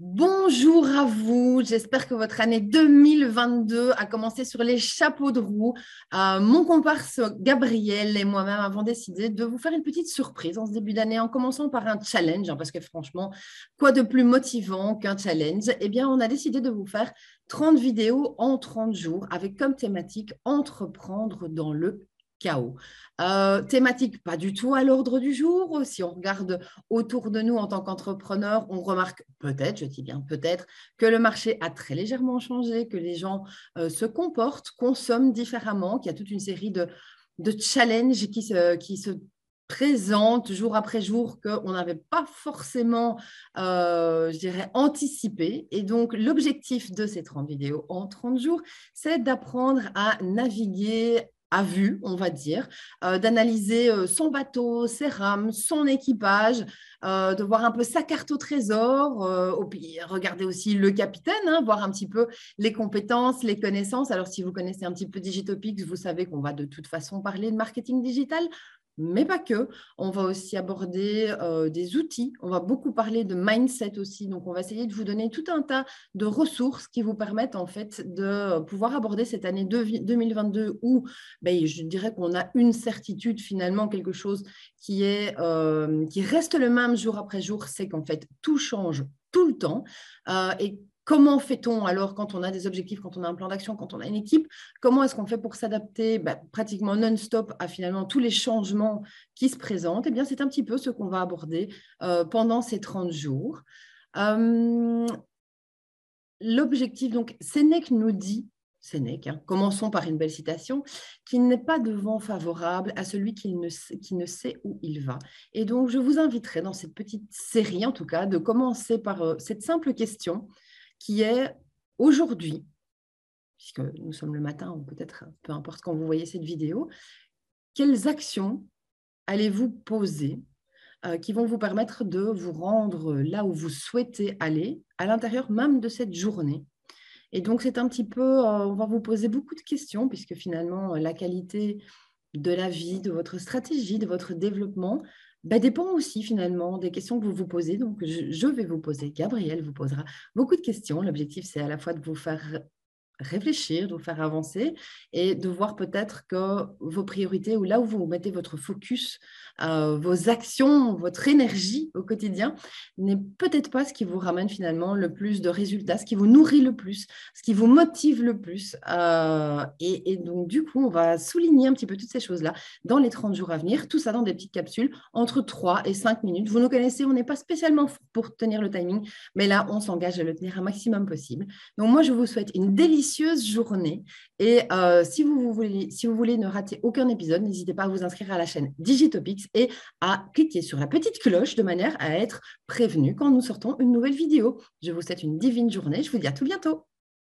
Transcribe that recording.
Bonjour à vous, j'espère que votre année 2022 a commencé sur les chapeaux de roue. Euh, mon comparse Gabriel et moi-même avons décidé de vous faire une petite surprise en ce début d'année en commençant par un challenge, hein, parce que franchement, quoi de plus motivant qu'un challenge? Eh bien, on a décidé de vous faire 30 vidéos en 30 jours avec comme thématique entreprendre dans le chaos. Euh, thématique pas du tout à l'ordre du jour. Si on regarde autour de nous en tant qu'entrepreneur, on remarque peut-être, je dis bien peut-être, que le marché a très légèrement changé, que les gens euh, se comportent, consomment différemment, qu'il y a toute une série de, challenges qui se, qui jour après jour qu'on n'avait pas forcément, euh, je dirais, anticipé. Et donc, l'objectif de ces 30 vidéos en 30 jours, c'est d'apprendre à naviguer à vue, on va dire, euh, d'analyser euh, son bateau, ses rames, son équipage, euh, de voir un peu sa carte au trésor, regarder aussi le capitaine, hein, voir un petit peu les compétences, les connaissances. Alors, si vous connaissez un petit peu Digitopix, vous savez qu'on va de toute façon parler de marketing digital mais pas que. On va aussi aborder euh, des outils. On va beaucoup parler de mindset aussi. Donc, on va essayer de vous donner tout un tas de ressources qui vous permettent en fait de pouvoir aborder cette année 2022 où ben, je dirais qu'on a une certitude finalement, quelque chose qui, est, euh, qui reste le même jour après jour, c'est qu'en fait, tout change tout le temps. Euh, Comment fait-on alors quand on a des objectifs, quand on a un plan d'action, quand on a une équipe? Comment est-ce qu'on fait pour s'adapter bah, pratiquement non-stop à finalement tous les changements qui se présentent? Eh bien, c'est un petit peu ce qu'on va aborder euh, pendant ces 30 jours. Euh, l'objectif, donc, Sénèque nous dit, Sénèque, hein, commençons par une belle citation, qu'il n'est pas de vent favorable à celui qui ne, qui ne sait où il va. Et donc, je vous inviterai dans cette petite série, en tout cas, de commencer par euh, cette simple question qui est aujourd'hui, puisque nous sommes le matin, ou peut-être peu importe quand vous voyez cette vidéo, quelles actions allez-vous poser euh, qui vont vous permettre de vous rendre là où vous souhaitez aller, à l'intérieur même de cette journée? Et donc, c'est un petit peu, euh, on va vous poser beaucoup de questions, puisque finalement, la qualité de la vie, de votre stratégie, de votre développement bah, dépend aussi finalement des questions que vous vous posez. Donc, je, vais vous poser, Gabriel vous posera beaucoup de questions. L'objectif, c'est à la fois de vous faire réfléchir, de vous faire avancer et de voir peut-être que vos priorités ou là où vous mettez votre focus, euh, vos actions, votre énergie au quotidien n'est peut-être pas ce qui vous ramène finalement le plus de résultats, ce qui vous nourrit le plus, ce qui vous motive le plus. Euh, et, donc du coup, on va souligner un petit peu toutes ces choses-là dans les 30 jours à venir, tout ça dans des petites capsules entre 3 et 5 minutes. Vous nous connaissez, on n'est pas spécialement pour tenir le timing, mais là, on s'engage à le tenir un maximum possible. Donc moi, je vous souhaite une délicieuse journée. Et euh, si, vous, voulez, si vous voulez ne rater aucun épisode, n'hésitez pas à vous inscrire à la chaîne Digitopics et à cliquer sur la petite cloche de manière à être prévenu quand nous sortons une nouvelle vidéo. Je vous souhaite une divine journée. Je vous dis à tout bientôt.